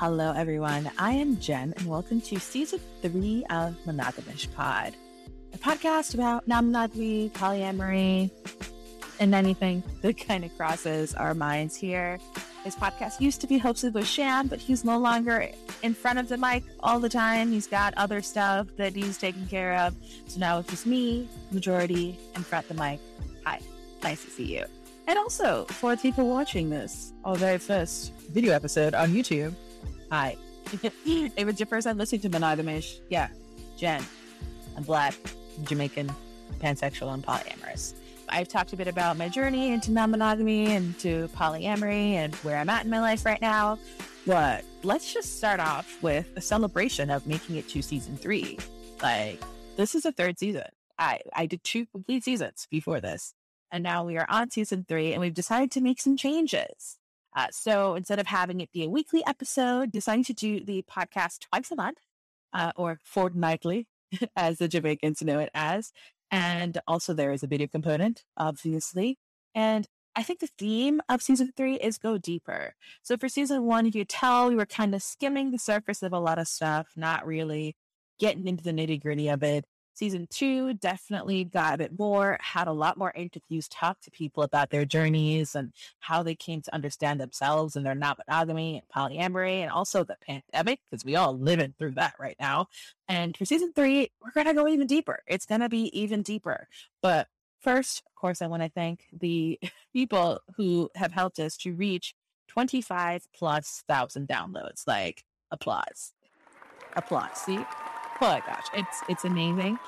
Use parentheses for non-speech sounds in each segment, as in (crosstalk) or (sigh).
Hello, everyone. I am Jen, and welcome to season three of Monogamish Pod, a podcast about non-monogamy, polyamory, and anything that kind of crosses our minds here. His podcast used to be hosted with Sham, but he's no longer in front of the mic all the time. He's got other stuff that he's taking care of. So now it's just me, majority, in front of the mic. Hi, nice to see you. And also, for people watching this, our very first video episode on YouTube, hi. if it's your first time listening to Monogamish, yeah, Jen. I'm black, Jamaican, pansexual, and polyamorous. I've talked a bit about my journey into non monogamy and to polyamory and where I'm at in my life right now. But let's just start off with a celebration of making it to season three. Like, this is a third season. I, I did two complete seasons before this. And now we are on season three and we've decided to make some changes. Uh, so instead of having it be a weekly episode, deciding to do the podcast twice a month uh, or fortnightly, (laughs) as the Jamaicans know it as. And also, there is a video component, obviously. And I think the theme of season three is go deeper. So for season one, you could tell we were kind of skimming the surface of a lot of stuff, not really getting into the nitty gritty of it. Season two definitely got a bit more, had a lot more interviews, talk to people about their journeys and how they came to understand themselves and their non monogamy and polyamory and also the pandemic, because we all living through that right now. And for season three, we're going to go even deeper. It's going to be even deeper. But first, of course, I want to thank the (laughs) people who have helped us to reach 25 plus thousand downloads. Like, applause. Applause. See? Oh my gosh, it's it's amazing.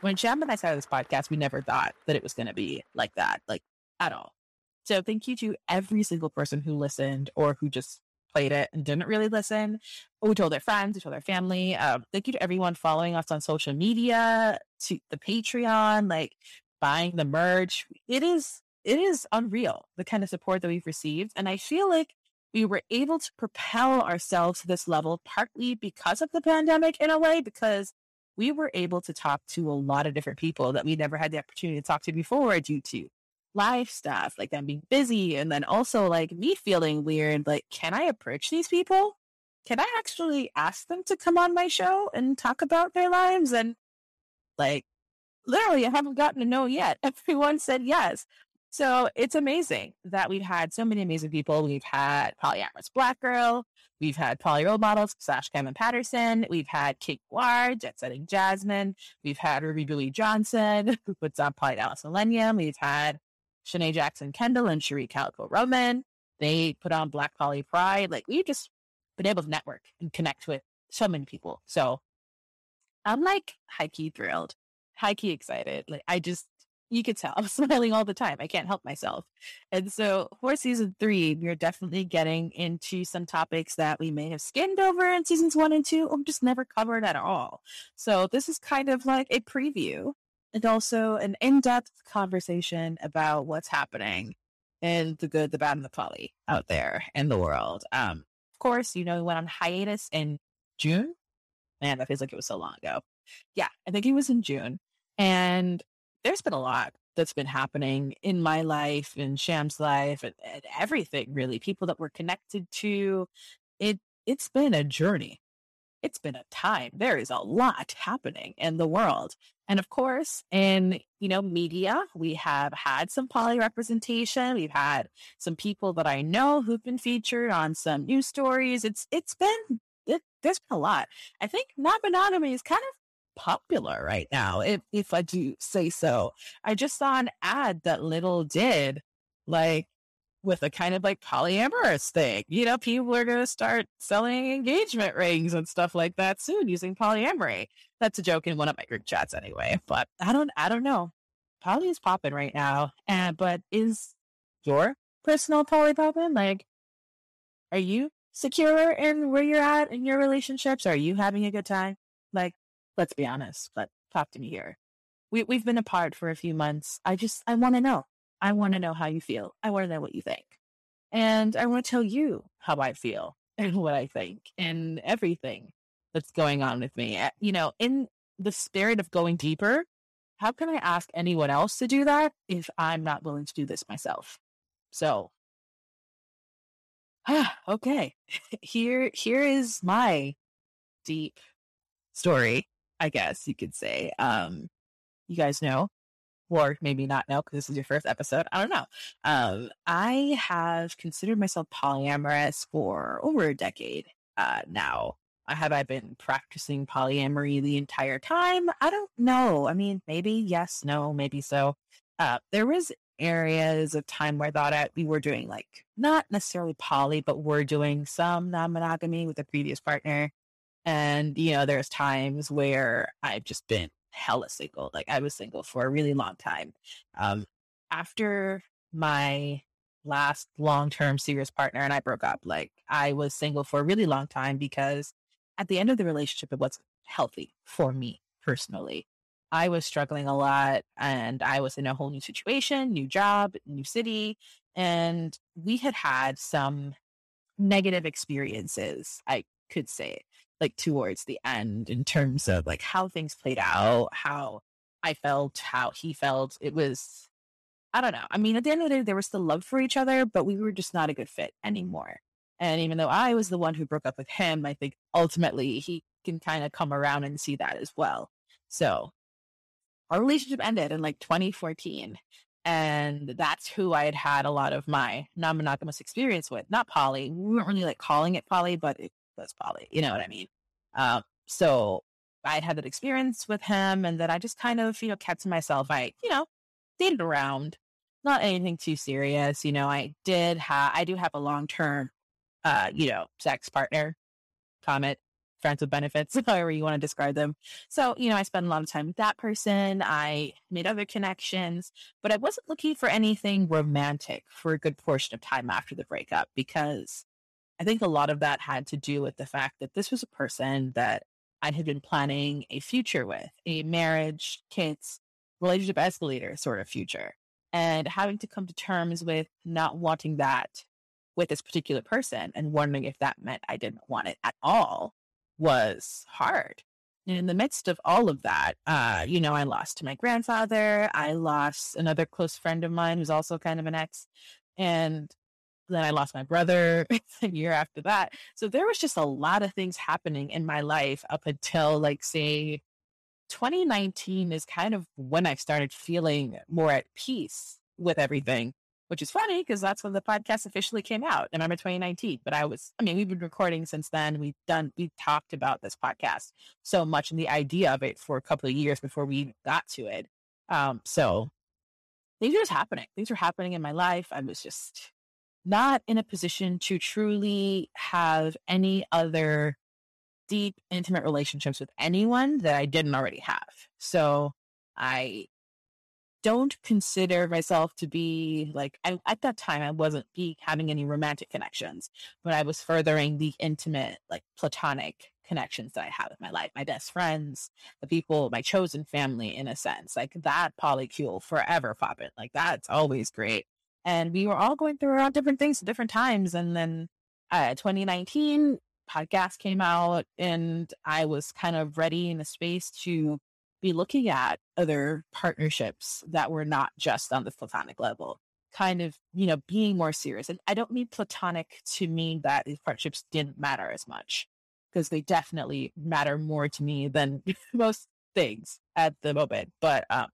When Sham and I started this podcast, we never thought that it was going to be like that, like at all. So thank you to every single person who listened or who just played it and didn't really listen, who told their friends, who told their family. Um, thank you to everyone following us on social media, to the Patreon, like buying the merch. It is it is unreal the kind of support that we've received, and I feel like we were able to propel ourselves to this level partly because of the pandemic in a way, because we were able to talk to a lot of different people that we never had the opportunity to talk to before due to life stuff, like them being busy. And then also like me feeling weird, like, can I approach these people? Can I actually ask them to come on my show and talk about their lives? And like, literally, I haven't gotten to know yet. (laughs) Everyone said yes. So it's amazing that we've had so many amazing people. We've had polyamorous black girl. We've had poly role models, Slash Cameron Patterson. We've had Kate Guar, Jet Setting Jasmine. We've had Ruby Bouie Johnson, (laughs) who puts on Poly Dallas Millennium. We've had Shanae Jackson Kendall and Cherie Calico Roman. They put on Black Poly Pride. Like we've just been able to network and connect with so many people. So I'm like high key thrilled, high key excited. Like I just you could tell (laughs) I'm smiling all the time. I can't help myself. And so for season three, we're definitely getting into some topics that we may have skimmed over in seasons one and two or just never covered at all. So this is kind of like a preview and also an in-depth conversation about what's happening in the good, the bad, and the poly out there in the world. Um, of course, you know, we went on hiatus in June. Man, that feels like it was so long ago. Yeah, I think it was in June. And there's been a lot that's been happening in my life, in Sham's life, and, and everything really. People that we're connected to. It it's been a journey. It's been a time. There is a lot happening in the world. And of course, in you know media, we have had some poly representation. We've had some people that I know who've been featured on some news stories. It's it's been it, there's been a lot. I think non monogamy is kind of popular right now, if if I do say so. I just saw an ad that Lidl did, like with a kind of like polyamorous thing. You know, people are going to start selling engagement rings and stuff like that soon using polyamory. That's a joke in one of my group chats anyway. But I don't, I don't know. Poly is popping right now. And but is your personal poly popping? Like, are you secure in where you're at in your relationships? Are you having a good time? Like, Let's be honest, but talk to me here. We, we've been apart for a few months. I just, I want to know. I want to know how you feel. I want to know what you think. And I want to tell you how I feel (laughs) and what I think and everything that's going on with me. Eh, you know, in the spirit of going deeper, how can I ask anyone else to do that if I'm not willing to do this myself? So ah, (sighs) okay, (laughs) here here is my deep story, I guess you could say. Um, you guys know, or maybe not know because this is your first episode. I don't know. Um, I have considered myself polyamorous for over a decade uh, now. Have I been practicing polyamory the entire time? I don't know. I mean, maybe yes, no, maybe so. Uh, there was areas of time where I thought I, we were doing like not necessarily poly, but we're doing some non-monogamy with a previous partner. And you know, there's times where I've just been hella single. Like I was single for a really long time. Um, after my last long-term serious partner and I broke up, like I was single for a really long time because at the end of the relationship, it wasn't healthy for me personally. I was struggling a lot and I was in a whole new situation, new job, new city. And we had had some negative experiences, I could say, like towards the end in terms of like how things played out, how I felt, how he felt. It was, I don't know. I mean, at the end of the day, there was still love for each other, but we were just not a good fit anymore. And even though I was the one who broke up with him, I think ultimately he can kind of come around and see that as well. So our relationship ended in like 2014. And that's who I had had a lot of my non monogamous experience with. Not poly. We weren't really like calling it poly, but it You know what I mean? Um, so I had that experience with him. And then I just kind of, you know, kept to myself. I, you know, dated around, not anything too serious. You know, I did have, I do have a long term uh, you know, sex partner, comet, friends with benefits, (laughs) however you want to describe them. So, you know, I spent a lot of time with that person. I made other connections, but I wasn't looking for anything romantic for a good portion of time after the breakup because I think a lot of that had to do with the fact that this was a person that I had been planning a future with, a marriage, kids, relationship escalator sort of future. And having to come to terms with not wanting that with this particular person and wondering if that meant I didn't want it at all was hard. And in the midst of all of that, uh, you know, I lost my grandfather. I lost another close friend of mine who's also kind of an ex. And then I lost my brother (laughs) a year after that. So there was just a lot of things happening in my life up until, like, say, 2019 is kind of when I started feeling more at peace with everything which is funny because that's when the podcast officially came out, November 2019. But I was, I mean, we've been recording since then. We've done, we talked about this podcast so much and the idea of it for a couple of years before we got to it. Um, so things were just happening. Things were happening in my life. I was just not in a position to truly have any other deep, intimate relationships with anyone that I didn't already have. So I don't consider myself to be like I, at that time i wasn't be having any romantic connections but i was furthering the intimate like platonic connections that i have with my life my best friends the people my chosen family in a sense. Like that polycule forever popping. Like that's always great and we were all going through around different things at different times and then uh 2019 podcast came out and i was kind of ready in a space to be looking at other partnerships that were not just on the platonic level, kind of, you know, being more serious. And I don't mean platonic to mean that these partnerships didn't matter as much, because they definitely matter more to me than (laughs) most things at the moment. But um,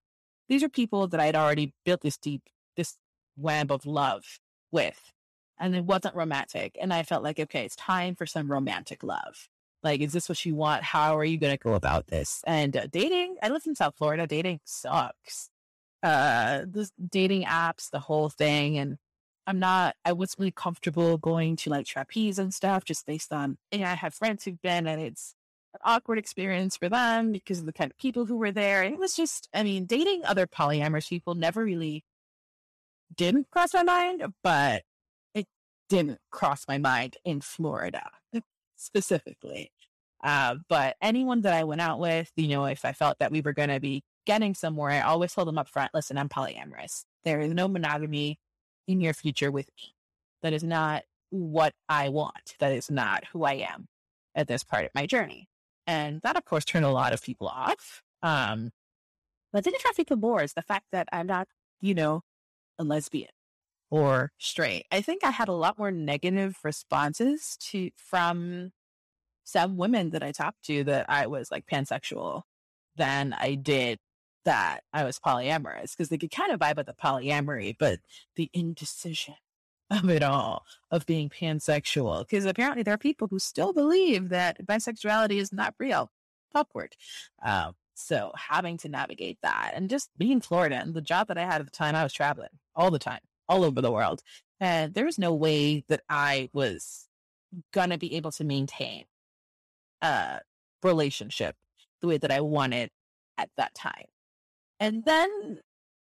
these are people that I'd already built this deep, this web of love with. And it wasn't romantic. And I felt like, okay, it's time for some romantic love. Like, is this what you want? How are you going to go about this? And uh, dating, I live in South Florida. Dating sucks. Uh, the dating apps, the whole thing. And I'm not, I wasn't really comfortable going to like trapeze and stuff just based on, and I have friends who've been and it's an awkward experience for them because of the kind of people who were there. And it was just, I mean, dating other polyamorous people never really didn't cross my mind, but it didn't cross my mind in Florida (laughs) specifically. Uh, but anyone that I went out with, you know, if I felt that we were going to be getting somewhere, I always told them up front, listen, I'm polyamorous. There is no monogamy in your future with me. That is not what I want. That is not who I am at this part of my journey. And that, of course, turned a lot of people off. Um, but didn't attract people more is the fact that I'm not, you know, a lesbian. or straight. I think I had a lot more negative responses to from some women that I talked to that I was like pansexual than I did that I was polyamorous because they could kind of vibe with the polyamory, but the indecision (laughs) of it all of being pansexual because apparently there are people who still believe that bisexuality is not real upward um, so having to navigate that and just being in florida and the job that i had at the time i was traveling all the time all over the world and there was no way that i was gonna be able to maintain a relationship the way that i wanted at that time and then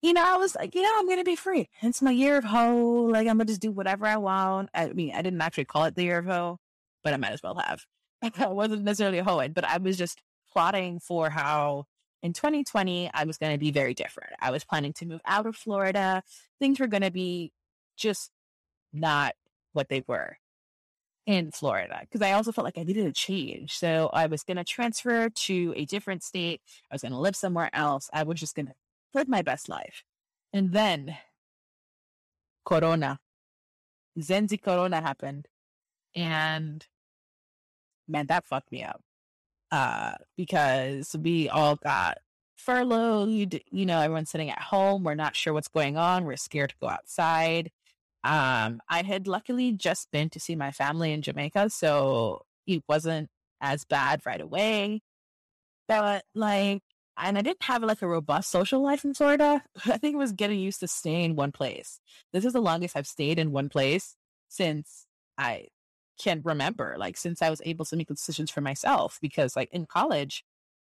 you know, I was like, you know, I'm gonna be free. It's my year of ho. Like I'm gonna just do whatever I want. I mean, I didn't actually call it the year of ho, but I might as well have. (laughs) I wasn't necessarily a hoeing, but I was just plotting for how in 2020 I was gonna be very different. I was planning to move out of Florida. Things were gonna be just not what they were in Florida because I also felt like I needed a change. So I was going to transfer to a different state. I was going to live somewhere else. I was just going to live my best life. And then Corona, Zenzi Corona happened. And man, that fucked me up. Uh, because we all got furloughed. You know, everyone's sitting at home. We're not sure what's going on. We're scared to go outside. Um, I had luckily just been to see my family in Jamaica, so it wasn't as bad right away. But like and I didn't have like a robust social life in Florida. (laughs) I think it was getting used to staying in one place. This is the longest I've stayed in one place since I can remember, like since I was able to make decisions for myself. Because like in college,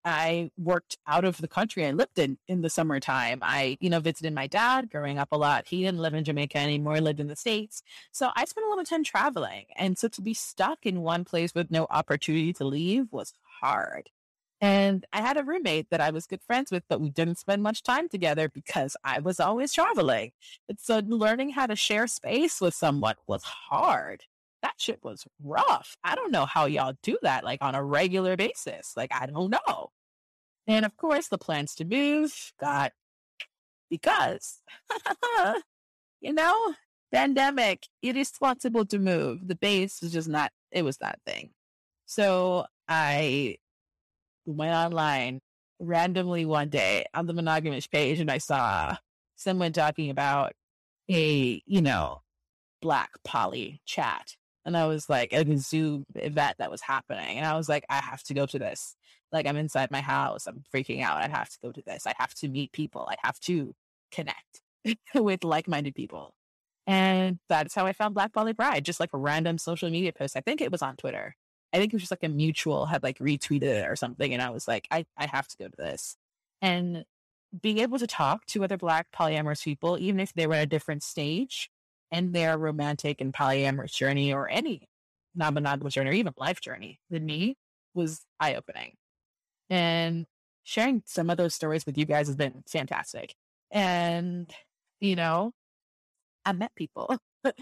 I worked out of the country. I lived in in the summertime. I, you know, visited my dad growing up a lot. He didn't live in Jamaica anymore, lived in the States. So I spent a lot of time traveling. And so to be stuck in one place with no opportunity to leave was hard. And I had a roommate that I was good friends with, but we didn't spend much time together because I was always traveling. And so learning how to share space with someone was hard. That shit was rough. I don't know how y'all do that like on a regular basis. Like, I don't know. And of course, the plans to move got because, (laughs) you know, pandemic, possible to move. The base was just not, it was that thing. So I went online randomly one day on the monogamous page and I saw someone talking about a, you know, black poly chat. And I was like, at a Zoom event that was happening. And I was like, I have to go to this. Like, I'm inside my house. I'm freaking out. I have to go to this. I have to meet people. I have to connect (laughs) with like minded people. And that's how I found Black Poly Pride, just like a random social media post. I think it was on Twitter. I think it was just like a mutual had like retweeted it or something. And I was like, I, I have to go to this. And being able to talk to other Black polyamorous people, even if they were at a different stage in their romantic and polyamorous journey or any monogamous journey or even life journey than me was eye opening. And sharing some of those stories with you guys has been fantastic. And, you know, I met people. (laughs)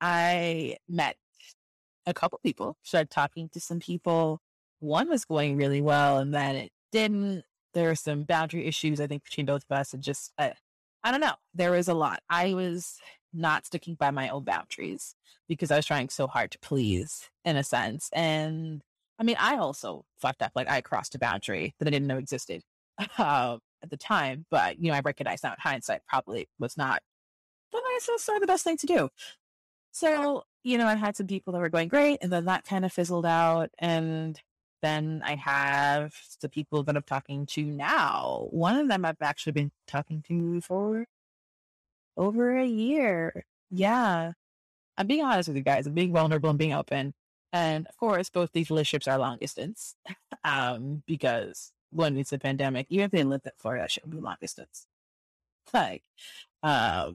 I met a couple people, started talking to some people. One was going really well, and then it didn't. There were some boundary issues, I think, between both of us, and just, I, I don't know. There was a lot. I was not sticking by my own boundaries because I was trying so hard to please, in a sense. And I mean, I also fucked up. Like, I crossed a boundary that I didn't know existed (laughs) uh, at the time, but, you know, I recognize now in hindsight probably was not the nicest or the best thing to do. So you know, I had some people that were going great, and then that kind of fizzled out. And then I have the people that I'm talking to now. One of them I've actually been talking to for over a year. Yeah. I'm being honest with you guys. I'm being vulnerable and being open. And of course, both these relationships are long distance (laughs) um, because one, it's a pandemic. Even if they lived in Florida, that should be long distance. Like, um,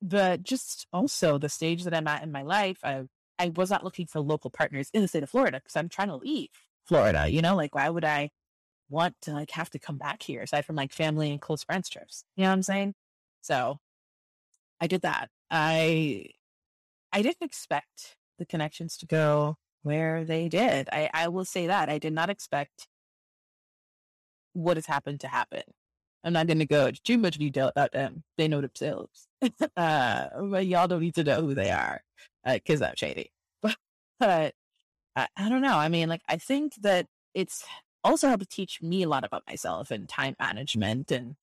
but just also the stage that I'm at in my life, I I was not looking for local partners in the state of Florida because I'm trying to leave Florida. You know, like why would I want to like have to come back here aside from like family and close friends trips? You know what I'm saying? So I did that. I I didn't expect the connections to go where they did. I, I will say that. I did not expect what has happened to happen. I'm not going to go into too much detail about them. They know themselves. (laughs) uh, but y'all don't need to know who they are because uh, I'm shady. (laughs) But, but I, I don't know. I mean, like, I think that it's also helped teach me a lot about myself and time management. And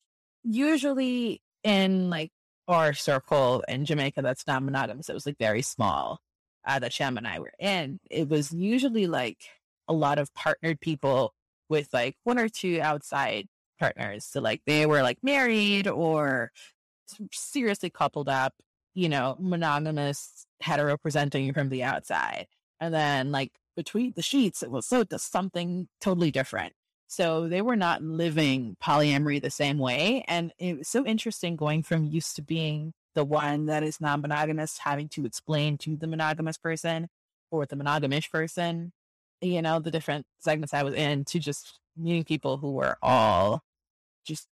usually in like our circle in Jamaica that's not monogamous, it was like very small uh, that Sham and I were in. It was usually like a lot of partnered people with like one or two outside partners. So like they were like married or seriously coupled up, you know, monogamous, hetero presenting from the outside. And then like between the sheets, it was so something totally different. So they were not living polyamory the same way. And it was so interesting going from used to being the one that is non monogamous, having to explain to the monogamous person or the monogamish person, you know, the different segments I was in to just meeting people who were all just,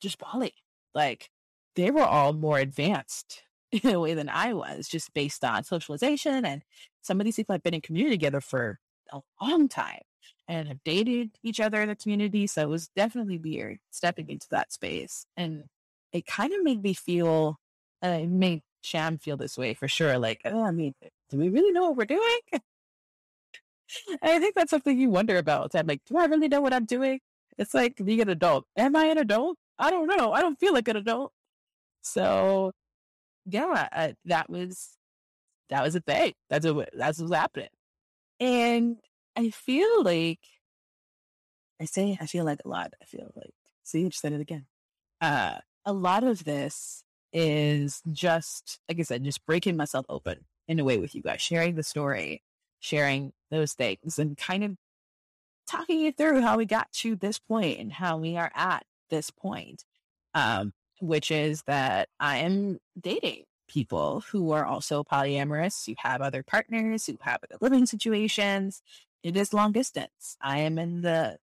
just poly. Like they were all more advanced (laughs) in a way than I was, just based on socialization. And some of these people have been in community together for a long time and have dated each other in the community. So it was definitely weird stepping into that space. And it kind of made me feel, it made Sham feel this way for sure. Like, oh, I mean, do we really know what we're doing? (laughs) I think that's something you wonder about. I'm like, do I really know what I'm doing? It's like being an adult. Am I an adult? I don't know. I don't feel like an adult. So yeah, uh, that was that was a thing. That's what that's what's happening. And I feel like I say I feel like a lot. I feel like see, I just said it again. Uh, a lot of this is just like I said, just breaking myself open in a way with you guys, sharing the story, sharing those things, and kind of talking you through how we got to this point and how we are at this point. Um, which is that I am dating people who are also polyamorous, who have other partners, who have other living situations. It is long distance. I am in the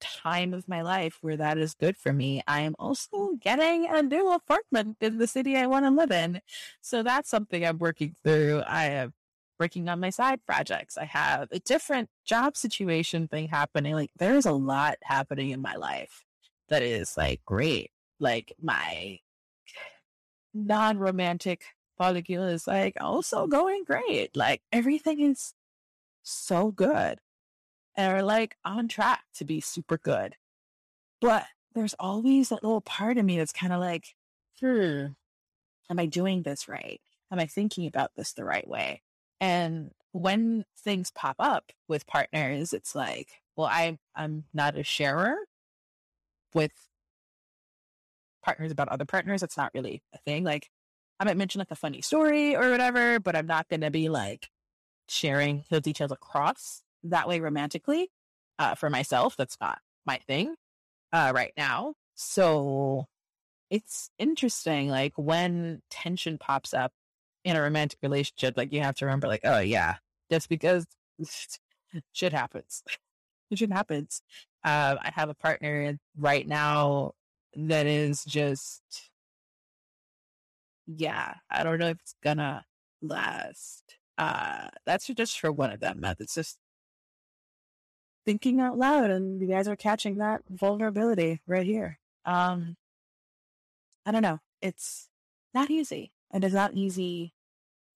time of my life where that is good for me. I am also getting a new apartment in the city I want to live in. So that's something I'm working through. I am working on my side projects. I have a different job situation thing happening. Like there's a lot happening in my life that is like great like my non-romantic polycule is like also going great. Like everything is so good and are like on track to be super good. But there's always that little part of me that's kind of like, hmm, am I doing this right? Am I thinking about this the right way? And when things pop up with partners, it's like, well, I I'm not a sharer with partners about other partners. It's not really a thing. Like I might mention like a funny story or whatever, but I'm not going to be like sharing those details across that way romantically uh, for myself. That's not my thing uh, right now. So it's interesting. Like when tension pops up in a romantic relationship, like you have to remember, like, oh yeah, just because (laughs) shit happens. (laughs) shit happens. Uh, I have a partner right now that is just yeah i don't know if it's gonna last uh that's just for one of them it's just thinking out loud and you guys are catching that vulnerability right here. Um i don't know it's not easy And it is not easy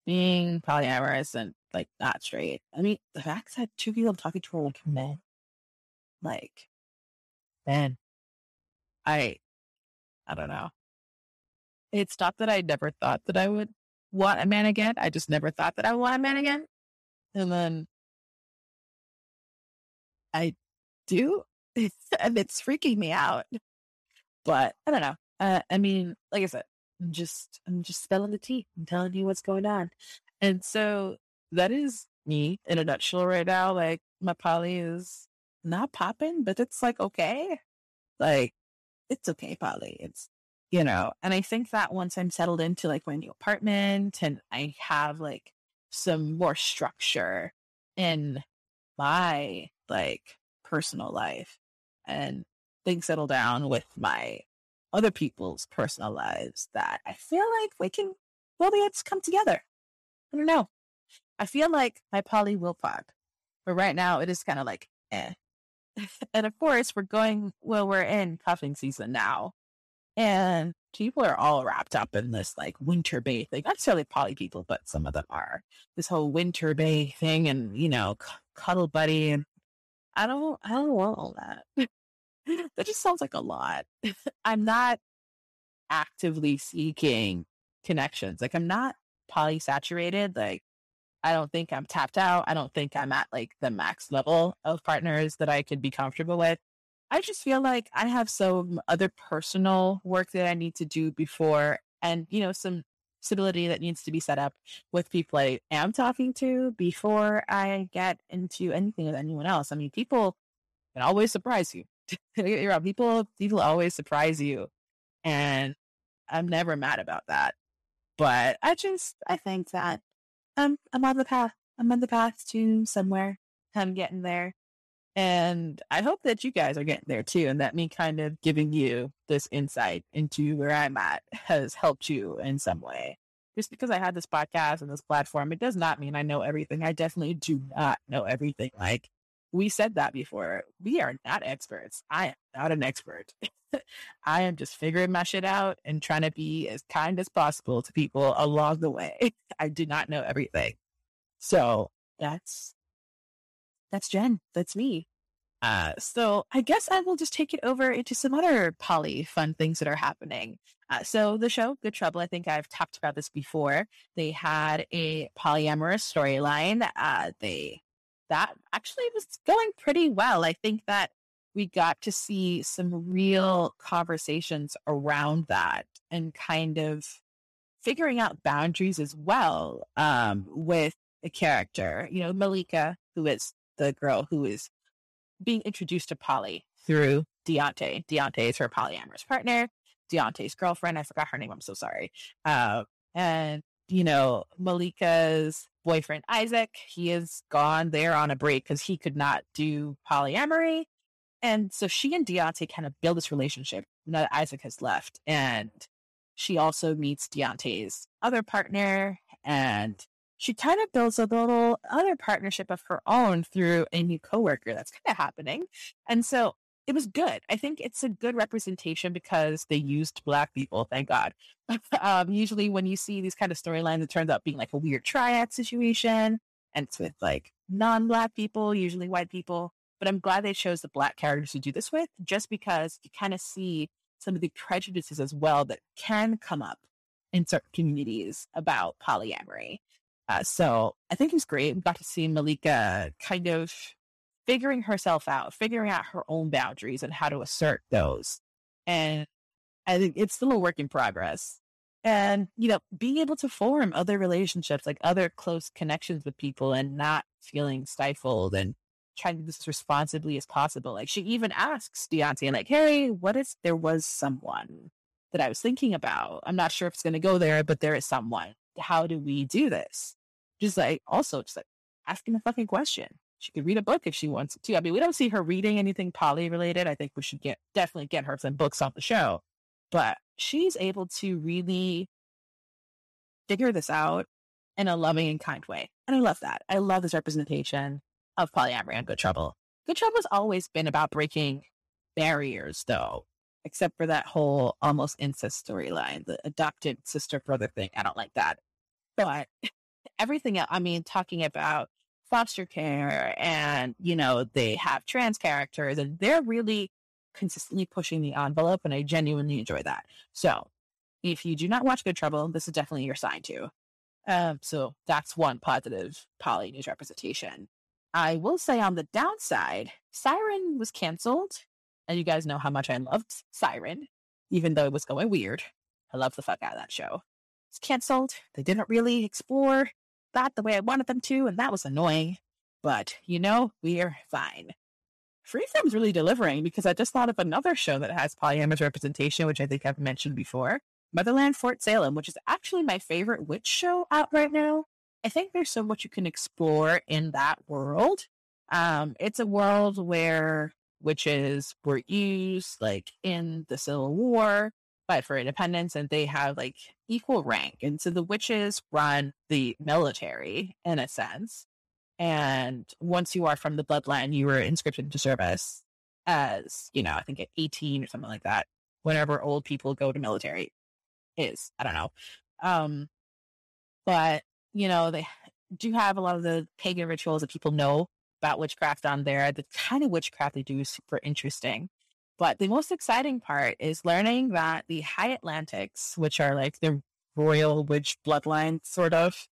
being polyamorous and like not straight. I mean the fact that two people talking to like men like man. I I don't know. It's not that I never thought that I would want a man again. I just never thought that I want a man again. And then I do. (laughs) and it's freaking me out. But I don't know. Uh, I mean, like I said, I'm just I'm just spelling the tea. I'm telling you what's going on. And so that is me in a nutshell right now. Like my poly is not popping, but it's like okay. Like it's okay, Polly. It's, you know, and I think that once I'm settled into like my new apartment and I have like some more structure in my like personal life and things settle down with my other people's personal lives that I feel like we can, well, to come together. I don't know. I feel like my poly will pop, but right now it is kind of like, eh. (laughs) and of course, we're going, well, we're in cuffing season now. And people are all wrapped up in this like winter bay thing. Not necessarily poly people, but some of them are. This whole winter bay thing and, you know, c- cuddle buddy. And I don't, I don't want all that. (laughs) that just sounds like a lot. (laughs) I'm not actively seeking connections. Like I'm not polysaturated. Like I don't think I'm tapped out. I don't think I'm at like the max level of partners that I could be comfortable with. I just feel like I have some other personal work that I need to do before and, you know, some stability that needs to be set up with people I am talking to before I get into anything with anyone else. I mean, people can always surprise you. (laughs) You're right. people people always surprise you. And I'm never mad about that. But I just I think that I'm I'm on the path. I'm on the path to somewhere. I'm getting there. And I hope that you guys are getting there too, and that me kind of giving you this insight into where I'm at has helped you in some way. Just because I had this podcast and this platform, it does not mean I know everything. I definitely do not know everything. Like we said that before. We are not experts. I am not an expert. (laughs) I am just figuring my shit out and trying to be as kind as possible to people along the way. (laughs) I do not know everything. So that's that's Jen. That's me. Uh, so I guess I will just take it over into some other poly fun things that are happening. Uh, so the show Good Trouble, I think I've talked about this before. They had a polyamorous storyline. Uh, they that actually was going pretty well. I think that we got to see some real conversations around that and kind of figuring out boundaries as well um, with a character. You know, Malika, who is the girl who is being introduced to Polly through Deontay. Deontay is her polyamorous partner. Deontay's girlfriend. I forgot her name. I'm so sorry. Uh, and you know, Malika's boyfriend Isaac, he is gone there on a break because he could not do polyamory. And so she and Deontay kind of build this relationship now that Isaac has left. And she also meets Deontay's other partner and she kind of builds a little other partnership of her own through a new coworker that's kind of happening. And so it was good. I think it's a good representation because they used black people, thank God. (laughs) um, usually when you see these kind of storylines, it turns out being like a weird triad situation and it's with like non-black people, usually white people. But I'm glad they chose the black characters to do this with just because you kind of see some of the prejudices as well that can come up in certain communities about polyamory. Uh, so I think it's great. We got to see Malika kind of figuring herself out, figuring out her own boundaries and how to assert those. And I think it's still a work in progress. And, you know, being able to form other relationships, like other close connections with people and not feeling stifled and trying to do this as responsibly as possible. Like she even asks Deontay, like, hey, what if there was someone that I was thinking about? I'm not sure if it's going to go there, but there is someone. How do we do this? Just like also just like asking a fucking question. She could read a book if she wants to. I mean, we don't see her reading anything poly related. I think we should get definitely get her some books off the show. But she's able to really figure this out in a loving and kind way. And I love that. I love this representation of polyamory and Good Trouble. Good Trouble has always been about breaking barriers, though, except for that whole almost incest storyline, the adopted sister brother thing. I don't like that. But everything else. I mean, talking about foster care and, you know, they have trans characters and they're really consistently pushing the envelope. And I genuinely enjoy that. So if you do not watch Good Trouble, this is definitely your sign to. Um, so that's one positive poly news representation. I will say on the downside, Siren was canceled. And you guys know how much I loved Siren, even though it was going weird. I love the fuck out of that show. It's canceled. They didn't really explore that the way I wanted them to, and that was annoying. But, you know, we're fine. Freeform's really delivering because I just thought of another show that has polyamorous representation, which I think I've mentioned before Motherland Fort Salem, which is actually my favorite witch show out right now. I think there's so much you can explore in that world. Um, it's a world where witches were used like in the Civil War but for independence and they have like equal rank. And so the witches run the military in a sense. And once you are from the bloodline, you were inscripted into service as, you know, I think at 18 or something like that, whenever old people go to military is. I don't know. Um, but, you know, they do have a lot of the pagan rituals that people know about witchcraft on there. The kind of witchcraft they do is super interesting. But the most exciting part is learning that the High Atlantics, which are like the royal witch bloodline, sort of,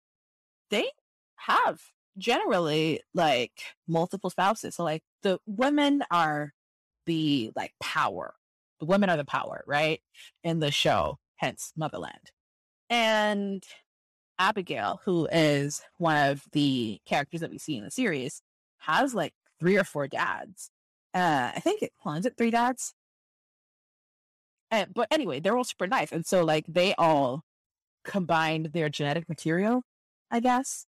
they have generally like multiple spouses. So like the women are the like power. The women are the power, right? In the show, hence Motherland. And Abigail, who is one of the characters that we see in the series, has like three or four dads. Uh, I think it, well, is it three dads? Uh, but anyway, they're all super nice. And so like they all combined their genetic material, I guess,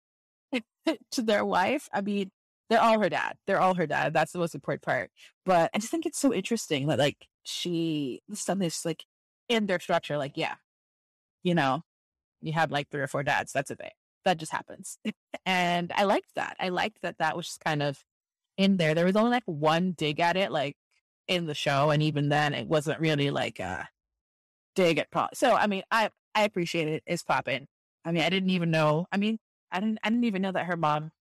(laughs) to their wife. I mean, they're all her dad. They're all her dad. That's the most important part. But I just think it's so interesting that like she something is like in their structure, like, yeah, you know, you have like three or four dads. That's a thing. That just happens. (laughs) and I liked that. I liked that that was just kind of in there. There was only like one dig at it, like in the show. And even then it wasn't really like a dig at pop. So, I mean, I, I appreciate it. It's popping. I mean, I didn't even know. I mean, I didn't, I didn't even know that her mom,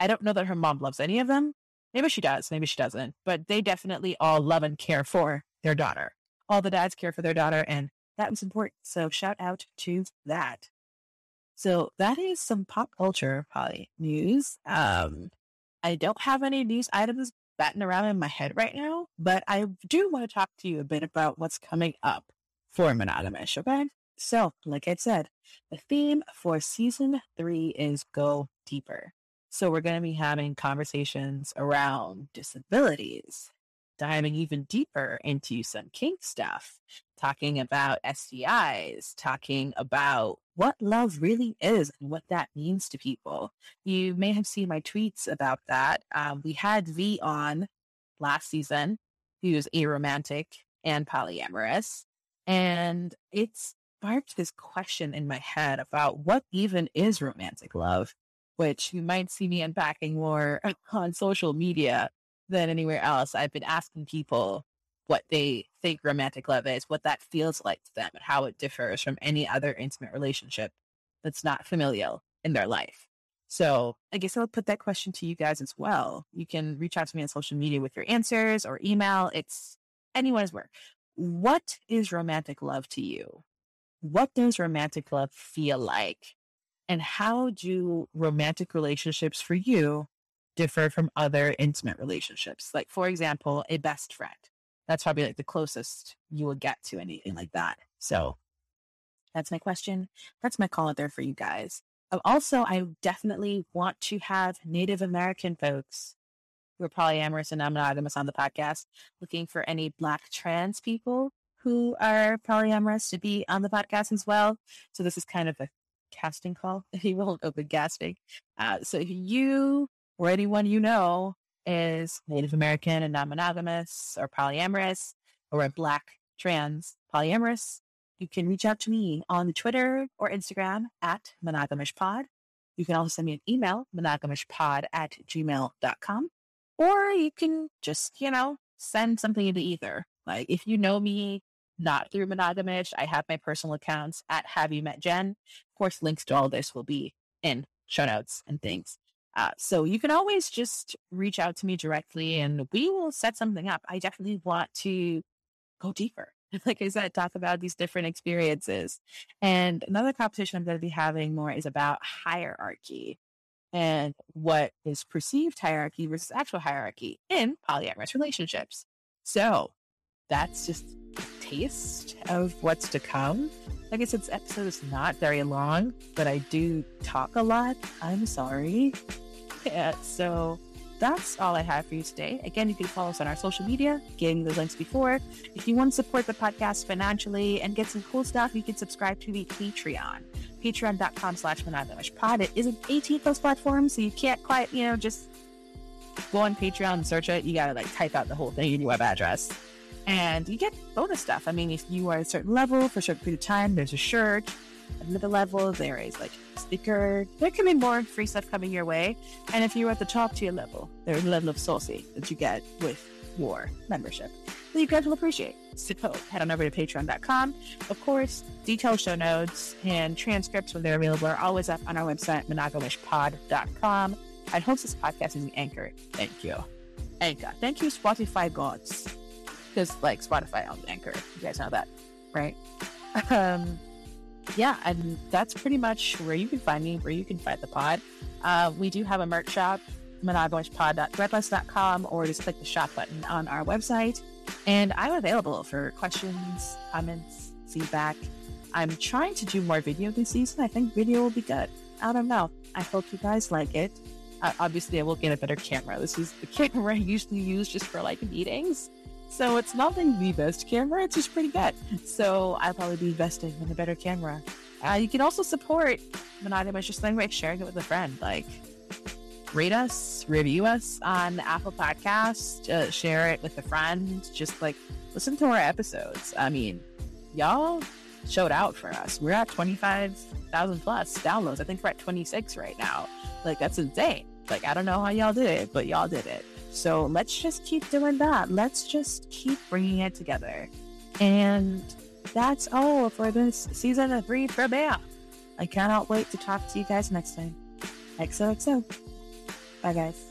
I don't know that her mom loves any of them. Maybe she does. Maybe she doesn't. But they definitely all love and care for their daughter. All the dads care for their daughter. And that was important. So shout out to that. So that is some pop culture probably news. Um, I don't have any news items batting around in my head right now, but I do want to talk to you a bit about what's coming up for Monogamish, okay? So, like I said, the theme for season three is go deeper. So, we're going to be having conversations around disabilities, diving even deeper into some kink stuff, talking about STIs, talking about what love really is and what that means to people. You may have seen my tweets about that. Um, we had V on last season, who's aromantic and polyamorous. And it sparked this question in my head about what even is romantic love, which you might see me unpacking more (laughs) on social media than anywhere else. I've been asking people what they think romantic love is, what that feels like to them, and how it differs from any other intimate relationship that's not familial in their life. So I guess I'll put that question to you guys as well. You can reach out to me on social media with your answers or email. It's anyone's work. What is romantic love to you? What does romantic love feel like? And how do romantic relationships for you differ from other intimate relationships? Like, for example, a best friend that's probably like the closest you will get to anything like that. So that's my question. That's my call out there for you guys. Um, also, I definitely want to have Native American folks who are polyamorous and monogamous on the podcast, looking for any Black trans people who are polyamorous to be on the podcast as well. So this is kind of a casting call, (laughs) if you will, open casting. Uh, so if you or anyone you know is Native American and non monogamous or polyamorous or a Black trans polyamorous, you can reach out to me on Twitter or Instagram at monogamishpod. You can also send me an email, monogamishpod at gmail.com. Or you can just, you know, send something into ether. Like if you know me not through monogamish, I have my personal accounts at Have You Met Jen. Of course, links to all this will be in show notes and things. Uh, so you can always just reach out to me directly and we will set something up. I definitely want to go deeper. (laughs) Like I said, talk about these different experiences. And another competition I'm going to be having more is about hierarchy and what is perceived hierarchy versus actual hierarchy in polyamorous relationships. So that's just taste of what's to come. Like I said, this episode is not very long, but I do talk a lot. I'm sorry. So that's all I have for you today. Again, you can follow us on our social media, getting those links before. If you want to support the podcast financially and get some cool stuff, you can subscribe to the Patreon. Patreon.com slash pod. It is an 18 plus platform, so you can't quite, you know, just go on Patreon and search it. You gotta like type out the whole thing in your web address and you get bonus stuff. I mean, if you are a certain level for a certain period of time, there's a shirt, At middle level, there is like sticker. There can be more free stuff coming your way. And if you're at the top tier level, there's a level of saucy that you get with your membership that you guys will appreciate. So head on over to patreon.com. Of course, detailed show notes and transcripts when they're available are always up on our website, monogamishpod.com. I host this podcast using Anchor. Thank you. Anchor. Thank you, Spotify gods. Because, like, Spotify owns Anchor. You guys know that, right? (laughs) Um, yeah, and that's pretty much where you can find me, where you can find the pod. Uh, we do have a merch shop, monogamishpod.threadless.com, or just click the shop button on our website. And I'm available for questions, comments, feedback. I'm trying to do more video this season. I think video will be good. I don't know. I hope you guys like it. Uh, obviously, I will get a better camera. This is the (laughs) camera I usually use just for like meetings. So it's not like the best camera, it's just pretty good. So I'll probably be investing in a better camera. Uh, you can also support Monogamish just by sharing it with a friend. Like, rate us, review us on Apple Podcasts, uh, share it with a friend. Just like listen to our episodes. I mean, y'all showed out for us. We're at 25,000 plus downloads. I think we're at 26 right now. Like, that's insane. Like, I don't know how y'all did it, but y'all did it. So let's just keep doing that. Let's just keep bringing it together. And that's all for this season of three for Bear. I cannot wait to talk to you guys next time. XOXO. Bye, guys.